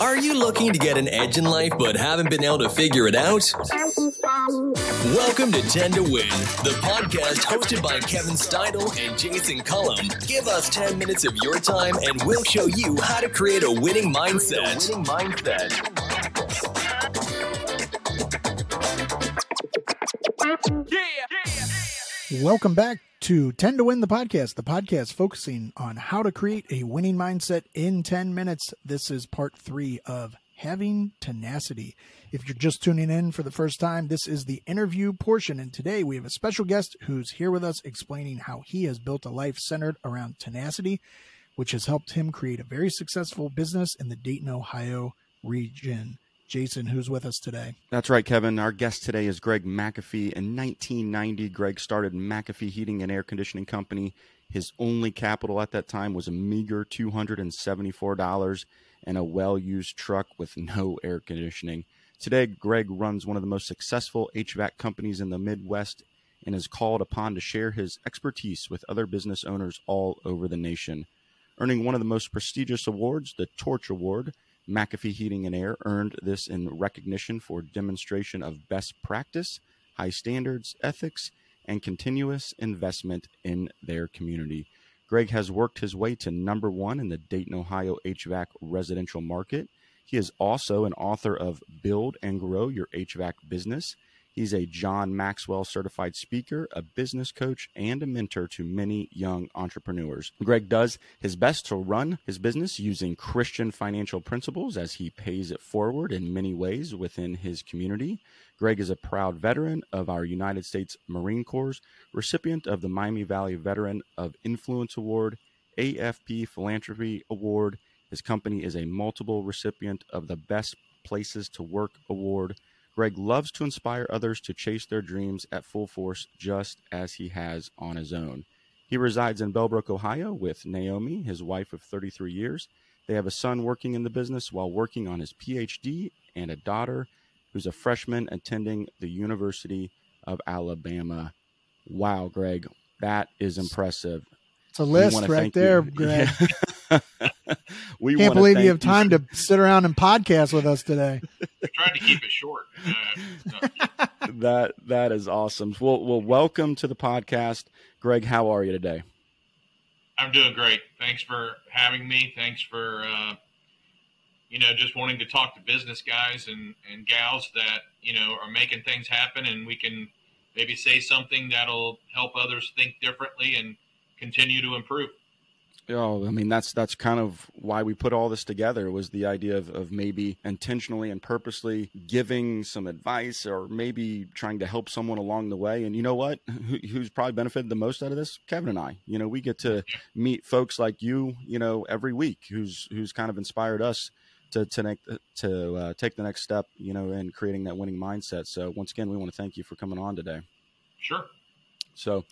Are you looking to get an edge in life but haven't been able to figure it out? Welcome to 10 to Win, the podcast hosted by Kevin Steidel and Jason Cullum. Give us 10 minutes of your time and we'll show you how to create a winning mindset. Winning mindset. Welcome back to 10 to Win the podcast, the podcast focusing on how to create a winning mindset in 10 minutes. This is part three of having tenacity. If you're just tuning in for the first time, this is the interview portion. And today we have a special guest who's here with us explaining how he has built a life centered around tenacity, which has helped him create a very successful business in the Dayton, Ohio region. Jason, who's with us today. That's right, Kevin. Our guest today is Greg McAfee. In 1990, Greg started McAfee Heating and Air Conditioning Company. His only capital at that time was a meager $274 and a well used truck with no air conditioning. Today, Greg runs one of the most successful HVAC companies in the Midwest and is called upon to share his expertise with other business owners all over the nation. Earning one of the most prestigious awards, the Torch Award, McAfee Heating and Air earned this in recognition for demonstration of best practice, high standards, ethics, and continuous investment in their community. Greg has worked his way to number one in the Dayton, Ohio HVAC residential market. He is also an author of Build and Grow Your HVAC Business He's a John Maxwell certified speaker, a business coach, and a mentor to many young entrepreneurs. Greg does his best to run his business using Christian financial principles as he pays it forward in many ways within his community. Greg is a proud veteran of our United States Marine Corps, recipient of the Miami Valley Veteran of Influence Award, AFP Philanthropy Award. His company is a multiple recipient of the Best Places to Work Award Greg loves to inspire others to chase their dreams at full force, just as he has on his own. He resides in Bellbrook, Ohio, with Naomi, his wife of 33 years. They have a son working in the business while working on his PhD and a daughter who's a freshman attending the University of Alabama. Wow, Greg, that is impressive. It's a list right there, you. Greg. we can't believe you have time you. to sit around and podcast with us today. I tried to keep it short. Uh, that that is awesome. Well, well, welcome to the podcast, Greg. How are you today? I'm doing great. Thanks for having me. Thanks for uh, you know just wanting to talk to business guys and and gals that you know are making things happen, and we can maybe say something that'll help others think differently and continue to improve. Oh, I mean that's that's kind of why we put all this together was the idea of, of maybe intentionally and purposely giving some advice or maybe trying to help someone along the way. And you know what? Who, who's probably benefited the most out of this? Kevin and I. You know, we get to meet folks like you, you know, every week who's who's kind of inspired us to to, to uh, take the next step, you know, in creating that winning mindset. So once again, we want to thank you for coming on today. Sure. So,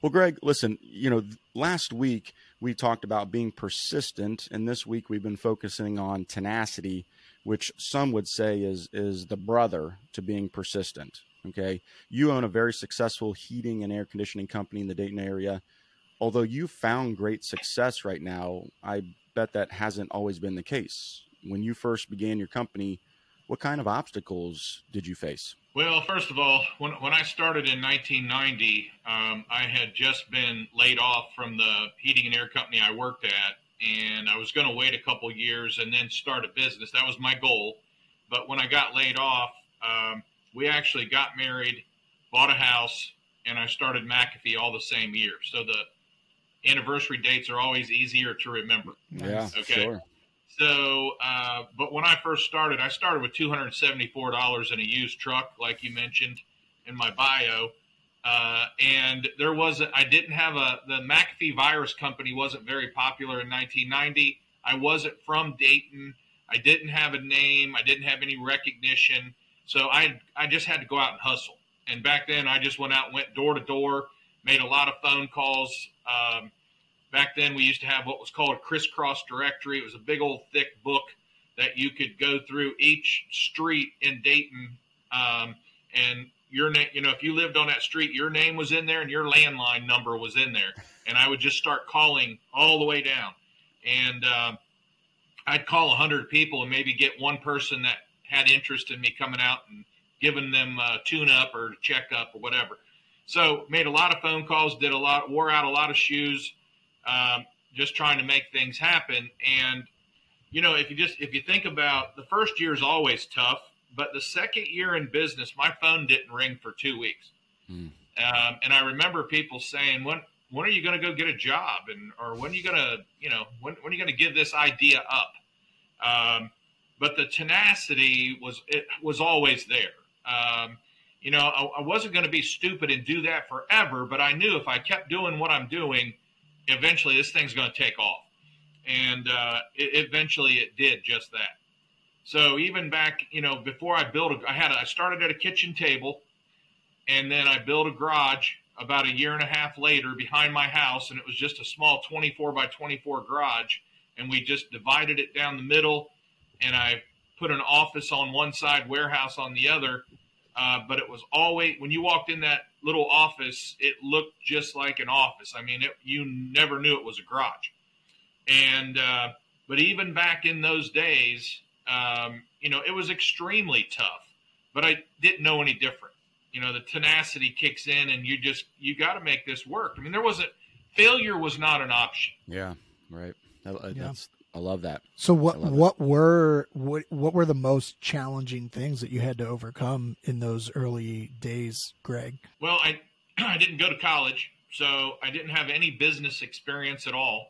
well, Greg, listen, you know, last week we talked about being persistent, and this week we've been focusing on tenacity, which some would say is is the brother to being persistent. Okay, you own a very successful heating and air conditioning company in the Dayton area. Although you found great success right now, I bet that hasn't always been the case. When you first began your company, what kind of obstacles did you face? Well, first of all, when, when I started in 1990, um, I had just been laid off from the heating and air company I worked at, and I was going to wait a couple years and then start a business. That was my goal. But when I got laid off, um, we actually got married, bought a house, and I started McAfee all the same year. So the anniversary dates are always easier to remember. Yeah, okay. Sure. So, uh, but when I first started, I started with $274 in a used truck, like you mentioned in my bio. Uh, and there was, I didn't have a, the McAfee Virus Company wasn't very popular in 1990. I wasn't from Dayton. I didn't have a name. I didn't have any recognition. So I, I just had to go out and hustle. And back then, I just went out and went door to door, made a lot of phone calls. Um, Back then, we used to have what was called a crisscross directory. It was a big old thick book that you could go through each street in Dayton, um, and your name. You know, if you lived on that street, your name was in there and your landline number was in there. And I would just start calling all the way down. And uh, I'd call hundred people and maybe get one person that had interest in me coming out and giving them a tune up or check up or whatever. So made a lot of phone calls, did a lot, wore out a lot of shoes, um, just trying to make things happen. And you know, if you just if you think about the first year is always tough, but the second year in business, my phone didn't ring for two weeks. Mm. Um, and I remember people saying, "When when are you going to go get a job?" and or when are you going to, you know, when when are you going to give this idea up? Um, but the tenacity was it was always there. Um, you know, I, I wasn't going to be stupid and do that forever, but I knew if I kept doing what I'm doing, eventually this thing's going to take off. And uh, it, eventually it did just that. So even back, you know, before I built, a, I had, a, I started at a kitchen table, and then I built a garage about a year and a half later behind my house, and it was just a small 24 by 24 garage, and we just divided it down the middle, and I put an office on one side, warehouse on the other, uh, but it was always when you walked in that little office, it looked just like an office. I mean, it, you never knew it was a garage. And uh, but even back in those days, um, you know, it was extremely tough. But I didn't know any different. You know, the tenacity kicks in, and you just you got to make this work. I mean, there wasn't failure was not an option. Yeah, right. That, yeah. That's I love that. So what what it. were what what were the most challenging things that you had to overcome in those early days, Greg? Well, I I didn't go to college, so I didn't have any business experience at all.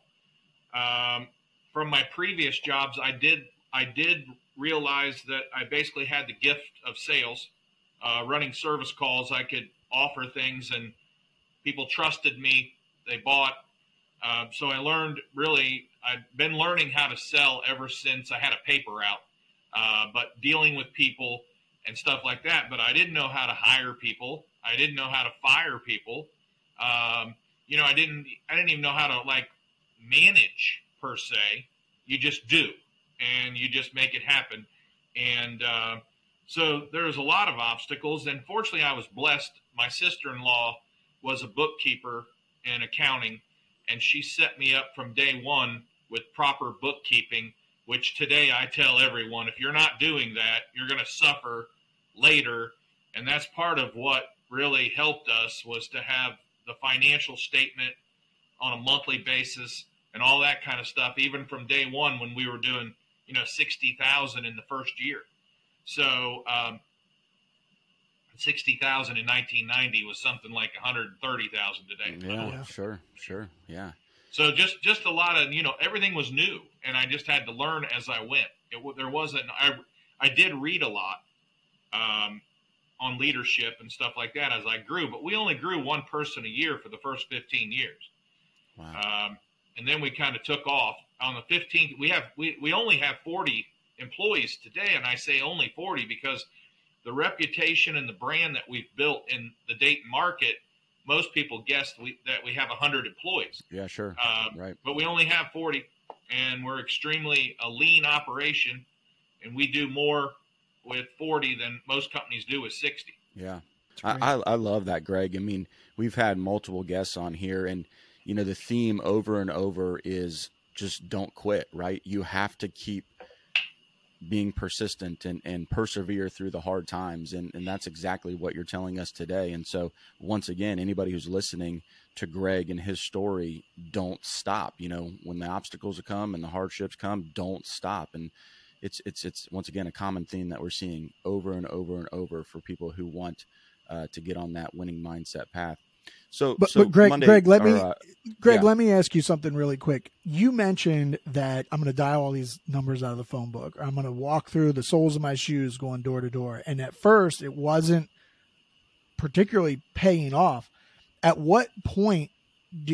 Um, from my previous jobs, I did I did realize that I basically had the gift of sales, uh, running service calls. I could offer things, and people trusted me. They bought. Uh, so I learned really I've been learning how to sell ever since I had a paper out, uh, but dealing with people and stuff like that. But I didn't know how to hire people. I didn't know how to fire people. Um, you know, I didn't. I didn't even know how to like manage per se. You just do, and you just make it happen. And uh, so there's a lot of obstacles. And fortunately, I was blessed. My sister-in-law was a bookkeeper and accounting, and she set me up from day one with proper bookkeeping, which today I tell everyone if you're not doing that, you're going to suffer later. And that's part of what really helped us was to have the financial statement on a monthly basis and all that kind of stuff, even from day one when we were doing, you know, 60,000 in the first year. So, um, 60,000 in 1990 was something like 130,000 today. Yeah, sure, sure. Yeah. So just just a lot of you know everything was new, and I just had to learn as I went. It, there wasn't I I did read a lot um, on leadership and stuff like that as I grew, but we only grew one person a year for the first 15 years. Wow. Um, and then we kind of took off on the 15th. We have we, we only have 40 employees today, and I say only 40 because the reputation and the brand that we've built in the Dayton market most people guess we, that we have 100 employees. Yeah, sure. Um, right. But we only have 40, and we're extremely a lean operation, and we do more with 40 than most companies do with 60. Yeah. I, I, I love that, Greg. I mean, we've had multiple guests on here, and, you know, the theme over and over is just don't quit, right? You have to keep being persistent and, and persevere through the hard times. And, and that's exactly what you're telling us today. And so, once again, anybody who's listening to Greg and his story, don't stop. You know, when the obstacles come and the hardships come, don't stop. And it's, it's, it's once again a common theme that we're seeing over and over and over for people who want uh, to get on that winning mindset path. So, but, so but Greg, Monday, Greg, let or, me, uh, Greg, yeah. let me ask you something really quick. You mentioned that I'm going to dial all these numbers out of the phone book. I'm going to walk through the soles of my shoes going door to door. And at first, it wasn't particularly paying off. At what point?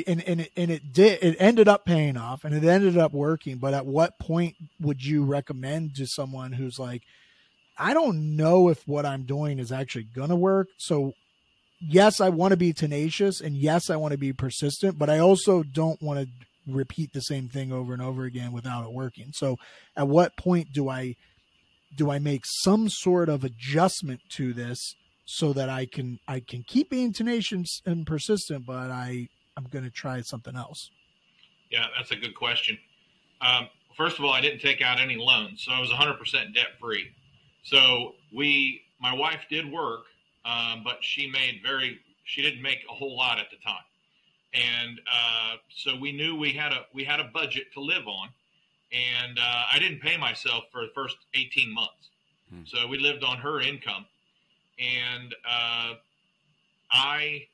And, and it, and it did. It ended up paying off, and it ended up working. But at what point would you recommend to someone who's like, I don't know if what I'm doing is actually going to work. So yes, I want to be tenacious and yes, I want to be persistent, but I also don't want to repeat the same thing over and over again without it working. So at what point do I do I make some sort of adjustment to this so that I can I can keep being tenacious and persistent, but I I'm going to try something else. Yeah, that's a good question. Um, first of all, I didn't take out any loans, so I was 100% debt free. So we, my wife did work, um, but she made very, she didn't make a whole lot at the time, and uh, so we knew we had a we had a budget to live on, and uh, I didn't pay myself for the first 18 months, hmm. so we lived on her income, and uh, I,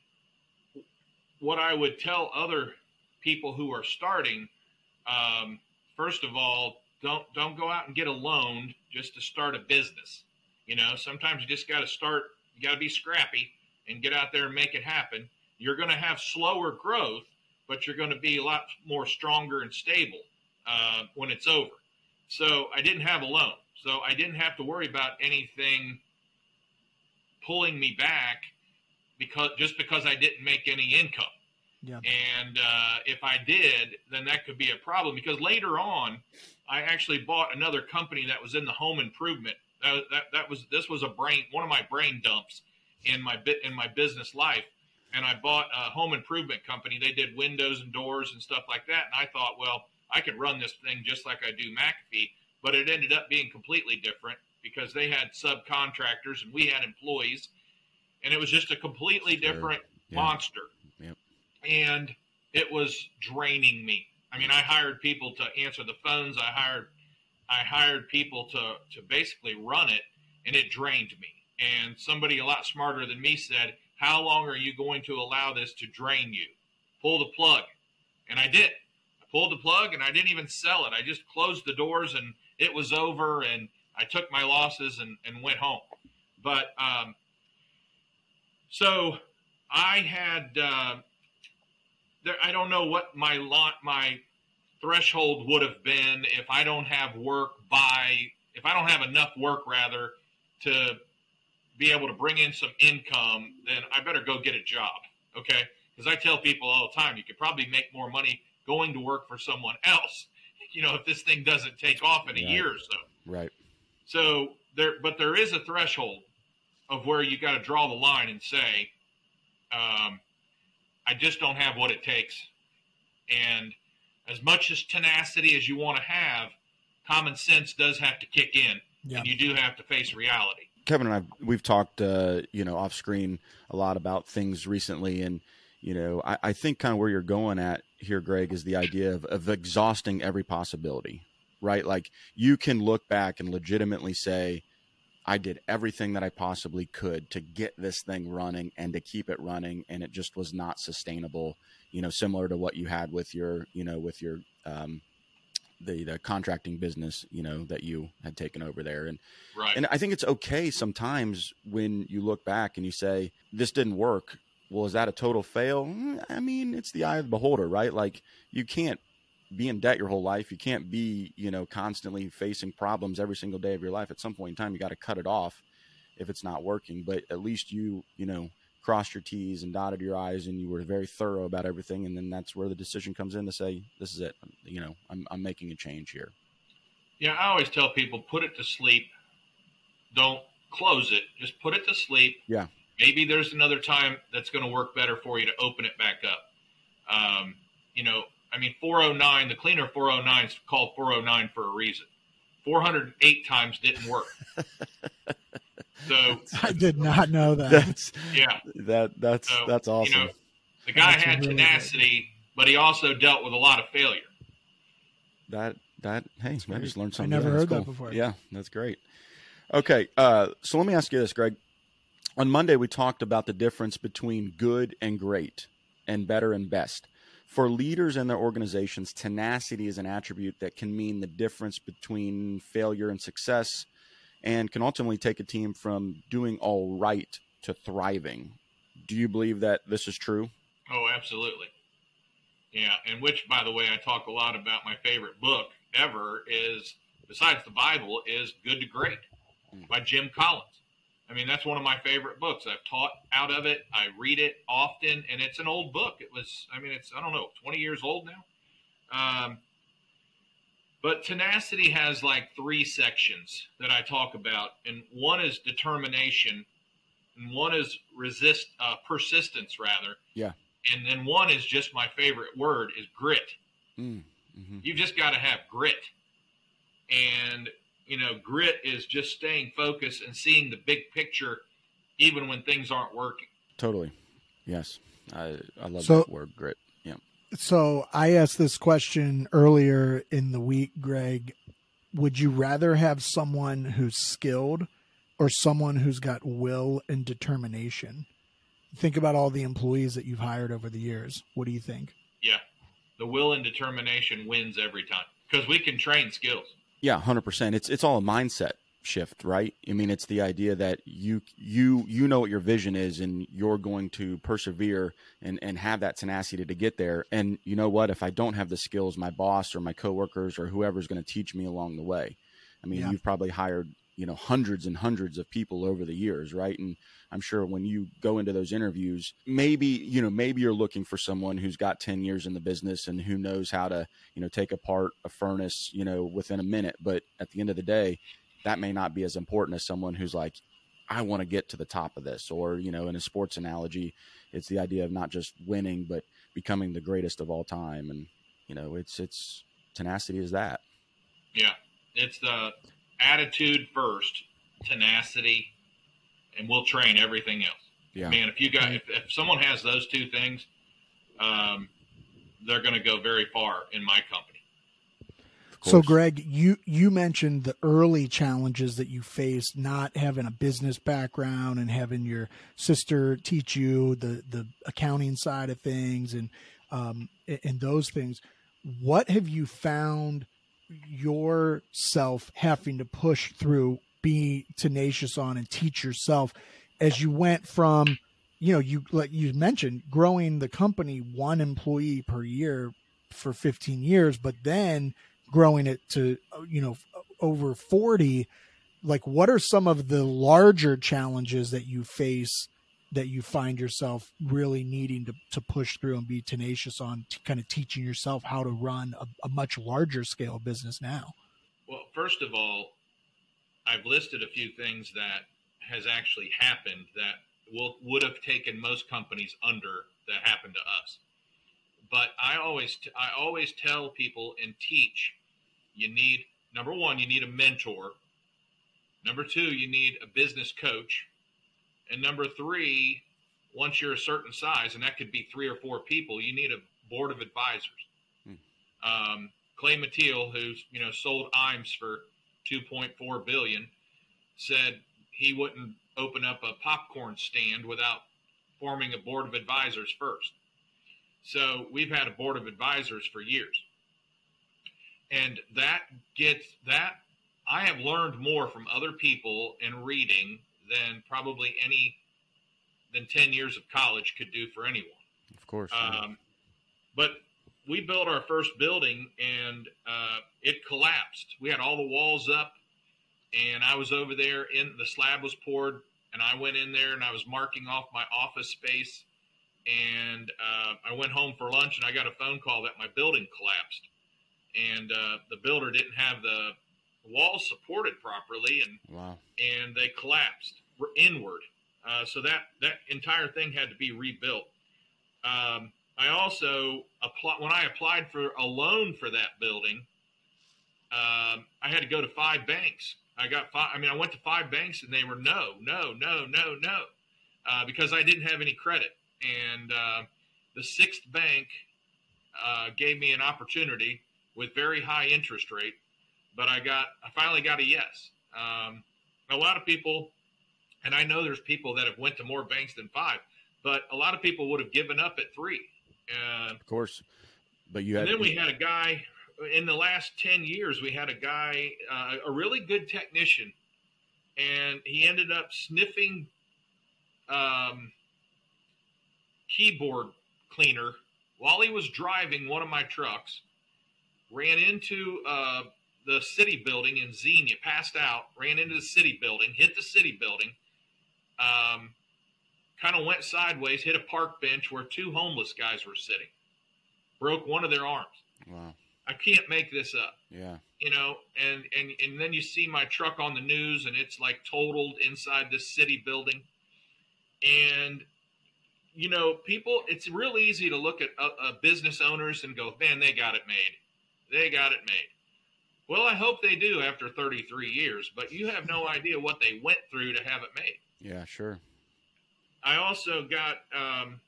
what I would tell other people who are starting. Um, first of all, don't don't go out and get a loan just to start a business. You know, sometimes you just got to start. You got to be scrappy and get out there and make it happen. You're going to have slower growth, but you're going to be a lot more stronger and stable uh, when it's over. So I didn't have a loan, so I didn't have to worry about anything pulling me back because just because I didn't make any income. Yeah. And uh, if I did, then that could be a problem because later on, I actually bought another company that was in the home improvement. That, that, that was this was a brain one of my brain dumps in my bit in my business life. And I bought a home improvement company. They did windows and doors and stuff like that. And I thought, well, I could run this thing just like I do McAfee. But it ended up being completely different because they had subcontractors and we had employees, and it was just a completely different yeah. monster and it was draining me. I mean, I hired people to answer the phones. I hired I hired people to to basically run it, and it drained me. And somebody a lot smarter than me said, "How long are you going to allow this to drain you? Pull the plug." And I did. I pulled the plug, and I didn't even sell it. I just closed the doors, and it was over. And I took my losses and, and went home. But um, so I had uh, there, I don't know what my lot, my threshold would have been if I don't have work by, if I don't have enough work rather to be able to bring in some income, then I better go get a job. Okay. Because I tell people all the time, you could probably make more money going to work for someone else, you know, if this thing doesn't take off in a right. year or so. Right. So there, but there is a threshold of where you got to draw the line and say, um, I just don't have what it takes. And as much as tenacity as you want to have, common sense does have to kick in, yeah. and you do have to face reality. Kevin and I, we've talked, uh, you know, off screen a lot about things recently, and you know, I, I think kind of where you're going at here, Greg, is the idea of, of exhausting every possibility, right? Like you can look back and legitimately say, I did everything that I possibly could to get this thing running and to keep it running, and it just was not sustainable. You know, similar to what you had with your, you know, with your um, the the contracting business, you know, that you had taken over there, and right. and I think it's okay sometimes when you look back and you say this didn't work. Well, is that a total fail? Mm, I mean, it's the eye of the beholder, right? Like you can't be in debt your whole life. You can't be, you know, constantly facing problems every single day of your life. At some point in time, you got to cut it off if it's not working. But at least you, you know, crossed your T's and dotted your I's and you were very thorough about everything. And then that's where the decision comes in to say, this is it. You know, I'm, I'm making a change here. Yeah. I always tell people put it to sleep. Don't close it. Just put it to sleep. Yeah. Maybe there's another time that's going to work better for you to open it back up. Um, you know, I mean, 409, the cleaner 409 is called 409 for a reason. 408 times didn't work. so I did not know that. That's yeah. That that's so, that's awesome. You know, the guy that's had really tenacity, good. but he also dealt with a lot of failure. That that hey, that's I just learned something. I never heard cool. that before. Yeah, that's great. Okay, uh, so let me ask you this, Greg. On Monday, we talked about the difference between good and great, and better and best. For leaders and their organizations, tenacity is an attribute that can mean the difference between failure and success and can ultimately take a team from doing all right to thriving. Do you believe that this is true? Oh, absolutely. Yeah, and which, by the way, I talk a lot about. My favorite book ever is, besides the Bible, is Good to Great by Jim Collins. I mean, that's one of my favorite books. I've taught out of it. I read it often, and it's an old book. It was, I mean, it's, I don't know, 20 years old now. Um, but tenacity has like three sections that I talk about, and one is determination, and one is resist, uh, persistence, rather. Yeah. And then one is just my favorite word is grit. Mm, mm-hmm. You just got to have grit. And you know, grit is just staying focused and seeing the big picture, even when things aren't working. Totally. Yes. I, I love So- that word, grit. Yeah. So I asked this question earlier in the week, Greg. Would you rather have someone who's skilled or someone who's got will and determination? Think about all the employees that you've hired over the years. What do you think? Yeah, the will and determination wins every time because we can train skills. Yeah, hundred percent. It's it's all a mindset shift, right? I mean, it's the idea that you you you know what your vision is, and you're going to persevere and and have that tenacity to get there. And you know what? If I don't have the skills, my boss or my coworkers or whoever's going to teach me along the way. I mean, Yeah. you've probably hired you know hundreds and hundreds of people over the years, right? And I'm sure when you go into those interviews, maybe you know maybe you're looking for someone who's got 10 years in the business and who knows how to you know take apart a furnace you know within a minute. But at the end of the day, that may not be as important as someone who's like, I want to get to the top of this. Or you know, in a sports analogy, it's the idea of not just winning but becoming the greatest of all time. And you know, it's it's tenacity is that. Yeah, it's the attitude first, tenacity, and we'll train everything else. Yeah. Man, if you got if, if someone has those two things, um, they're going to go very far in my company. So. Greg, you you mentioned the early challenges that you faced, not having a business background and having your sister teach you the the accounting side of things and um, and those things. What have you found yourself having to push through, be tenacious on, and teach yourself as you went from, you know, you like you mentioned, growing the company one employee per year for 15 years, but then growing it to you know over 40 like what are some of the larger challenges that you face that you find yourself really needing to, to push through and be tenacious on to kind of teaching yourself how to run a, a much larger scale business now Well, first of all, I've listed a few things that has actually happened that will would have taken most companies under that happened to us. But I always I always tell people and teach you need number 1 you need a mentor. Number 2 you need a business coach. And number 3 once you're a certain size and that could be 3 or 4 people, you need a board of advisors. Um, Clay Mathile, who's you know sold Iams for 2.4 billion, said he wouldn't open up a popcorn stand without forming a board of advisors first. So we've had a board of advisors for years, and that gets that. I have learned more from other people and reading than probably any than 10 years of college could do for anyone. Of course. Um, but we built our first building and uh, it collapsed. We had all the walls up, and I was over there. In the slab was poured, and I went in there and I was marking off my office space. And uh, I went home for lunch, and I got a phone call that my building collapsed, and uh, the builder didn't have the walls supported properly, and wow. and they collapsed inward. Uh, so that that entire thing had to be rebuilt. Um, I also apply, when I applied for a loan for that building. Um, I had to go to five banks. I got five. I mean, I went to five banks and they were no, no, no, no, no, uh, because I didn't have any credit. And uh, the sixth bank uh, gave me an opportunity with very high interest rate, but I got I finally got a yes. Um, a lot of people, and I know there's people that have went to more banks than five, but a lot of people would have given up at three. Uh, Of course. But you had and then we had a guy in the last 10 years, we had a guy, uh, a really good technician, and he ended up sniffing um, keyboard cleaner while he was driving one of my trucks, ran into uh, the city building in Xenia, passed out, ran into the city building, hit the city building, um, kind of went sideways, hit a park bench where two homeless guys were sitting, broke one of their arms. wow. I can't make this up, Yeah. you know. And and and then you see my truck on the news, and it's like totaled inside this city building, and you know, people. It's real easy to look at uh, uh, business owners and go, "Man, they got it made. They got it made." Well, I hope they do after 33 years, but you have no idea what they went through to have it made. Yeah, sure. I also got, um,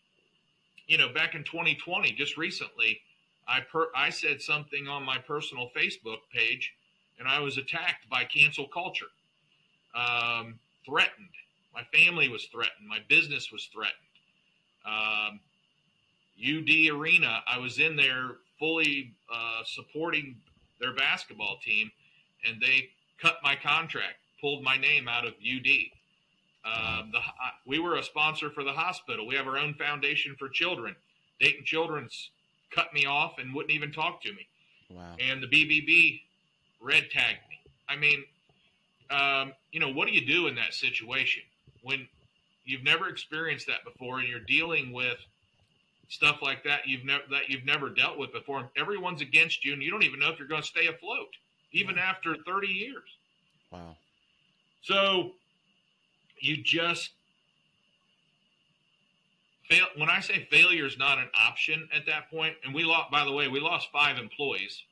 you know, back in 2020, just recently, I per- I said something on my personal Facebook page, and I was attacked by cancel culture, um, threatened. My family was threatened. My business was threatened. Um, UD Arena, I was in there fully uh, supporting their basketball team, and they cut my contract, pulled my name out of UD. Um, the, we were a sponsor for the hospital. We have our own foundation for children. Dayton Children's cut me off and wouldn't even talk to me. Wow. And the BBB red tagged me. I mean, um, you know, what do you do in that situation when you've never experienced that before and you're dealing with stuff like that you've never that you've never dealt with before. Everyone's against you, and you don't even know if you're going to stay afloat, even after 30 years. Wow. So you just fail. When I say failure is not an option at that point, and we lost. By the way, we lost five employees.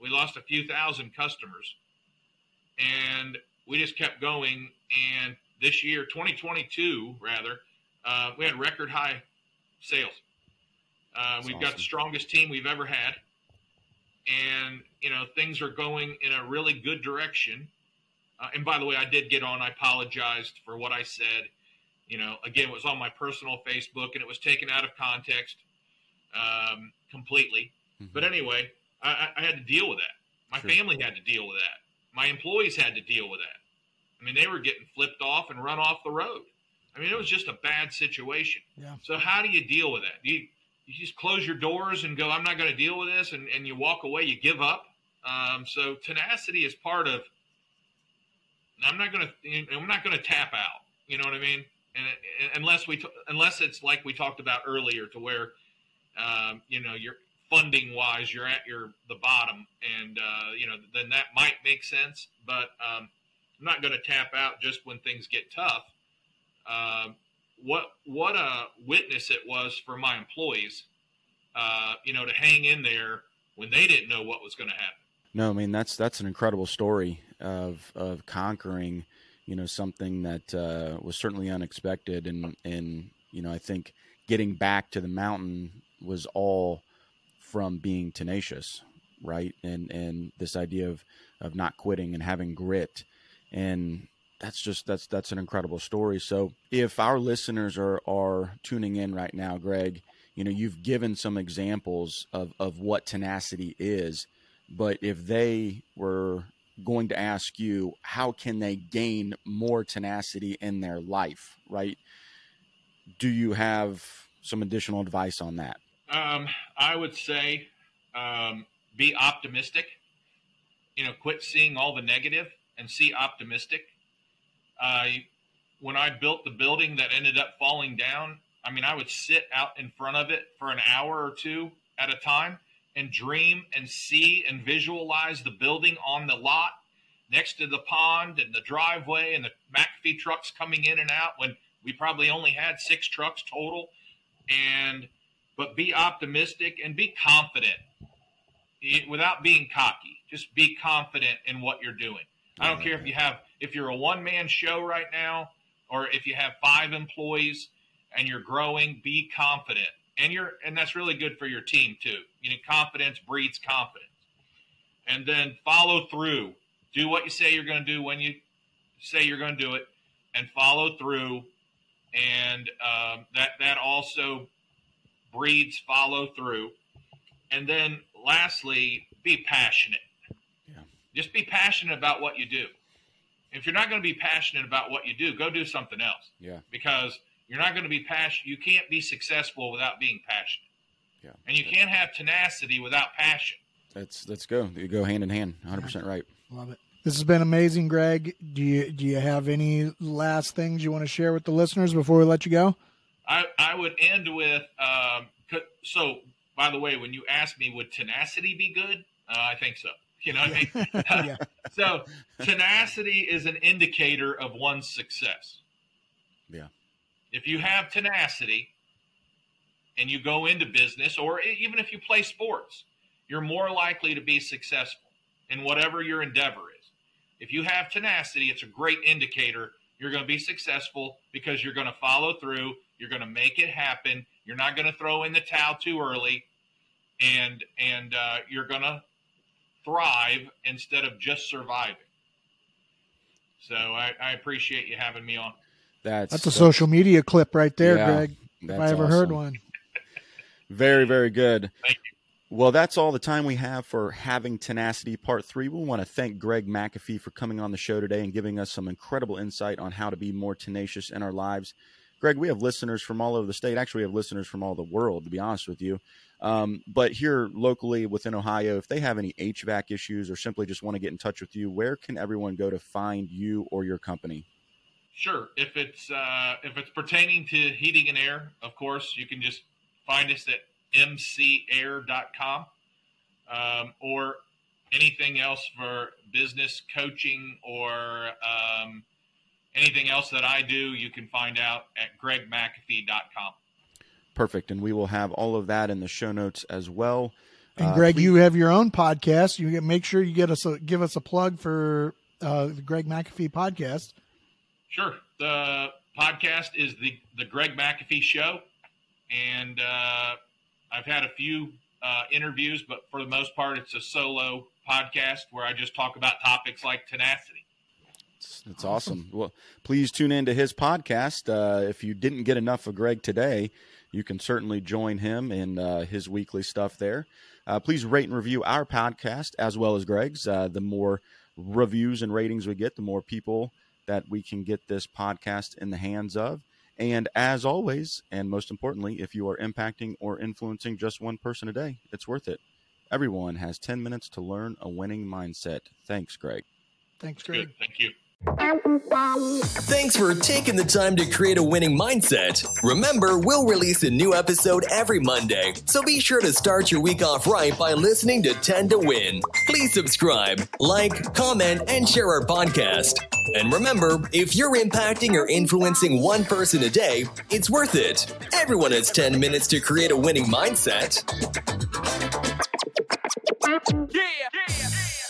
We lost a few thousand customers, and we just kept going. And this year, 2022, rather, uh, we had record high sales. Uh, we've got the strongest team we've ever had, and you know things are going in a really good direction. Uh, and by the way, I did get on. I apologized for what I said. You know, again, it was on my personal Facebook, and it was taken out of context um, completely. Mhm. But anyway, I, I- I had to deal with that. My Sure. family had to deal with that. My employees had to deal with that. I mean, they were getting flipped off and run off the road. I mean, it was just a bad situation. Yeah. So how do you deal with that? Do you, you just close your doors and go, I'm not going to deal with this, and, and you walk away, you give up? Um, so tenacity is part of. I'm not going to. I'm not going to tap out. You know what I mean? And, and unless we, t- unless it's like we talked about earlier, to where, um, you know, you're funding wise, you're at your the bottom, and uh, you know, then that might make sense. But um, I'm not going to tap out just when things get tough. Um, what what a witness it was for my employees, uh, you know, to hang in there when they didn't know what was going to happen. No, I mean that's that's an incredible story of of conquering, you know, something that uh, was certainly unexpected, and and you know I think getting back to the mountain was all from being tenacious, right? And and this idea of of not quitting and having grit, and that's just that's that's an incredible story. So if our listeners are are tuning in right now, Greg, you know you've given some examples of of what tenacity is but if they were going to ask you how can they gain more tenacity in their life right do you have some additional advice on that Um, I would say um, be optimistic. You know, quit seeing all the negative and see optimistic. I when I built the building that ended up falling down, I mean, I would sit out in front of it for an hour or two at a time and dream and see and visualize the building on the lot next to the pond and the driveway and the McAfee trucks coming in and out when we probably only had six trucks total. And but be optimistic and be confident without being cocky. Just be confident in what you're doing. I don't care if you have if you're a one man show right now or if you have five employees and you're growing, be confident. And you're and that's really good for your team too. You know, confidence breeds confidence. And then follow through. Do what you say you're going to do when you say you're going to do it, and follow through. And um, that that also breeds follow through. And then lastly, be passionate. Yeah. Just be passionate about what you do. If you're not going to be passionate about what you do, go do something else yeah because you're not going to be passionate. You can't be successful without being passionate. yeah And you can't have tenacity without passion. let's let's go you go hand in hand 100% right Love it. This has been amazing, Greg. Do you do you have any last things you want to share with the listeners before we let you go? I, I would end with um, so. By the way, when you asked me, would tenacity be good? Uh, I think so. You know what I mean? so tenacity is an indicator of one's success. Yeah. If you have tenacity and you go into business, or even if you play sports, you're more likely to be successful. in whatever your endeavor is. If you have tenacity, it's a great indicator you're going to be successful because you're going to follow through, you're going to make it happen, you're not going to throw in the towel too early, and and uh, you're going to thrive instead of just surviving. So I, I, appreciate you having me on. That's that's a social media clip right there, yeah, Greg. If I ever awesome. heard one. Very, very good. Thank you. Well, that's all the time we have for Having Tenacity Part 3. We want to thank Greg McAfee for coming on the show today and giving us some incredible insight on how to be more tenacious in our lives. Greg, we have listeners from all over the state. Actually, we have listeners from all the world, to be honest with you. Um, but here locally within Ohio, if they have any HVAC issues or simply just want to get in touch with you, where can everyone go to find you or your company? Sure. If it's uh, if it's pertaining to heating and air, of course, you can just find us at mcair.com um, or anything else for business coaching or um, anything else that I do, you can find out at gregmcafee.com. Perfect. And we will have all of that in the show notes as well. And uh, Greg, please... you have your own podcast. You make sure you get us a, give us a plug for uh, the Greg McAfee podcast. Sure. The podcast is the the Greg McAfee Show, and uh, I've had a few uh, interviews, but for the most part, it's a solo podcast where I just talk about topics like tenacity. It's, awesome. Well, please tune in to his podcast. Uh, if you didn't get enough of Greg today, you can certainly join him in uh, his weekly stuff there. Uh, please rate and review our podcast as well as Greg's. Uh, the more reviews and ratings we get, the more people that we can get this podcast in the hands of. And as always, and most importantly, if you are impacting or influencing just one person a day, it's worth it. Everyone has 10 minutes to learn a winning mindset. Thanks, Greg. Thanks, Greg. Good. Thank you. Thanks for taking the time to create a winning mindset. Remember, we'll release a new episode every Monday, so be sure to start your week off right by listening to 10 to Win. Please subscribe, like, comment, and share our podcast. And remember, if you're impacting or influencing one person a day, it's worth it. Everyone has 10 minutes to create a winning mindset. Yeah, yeah, yeah.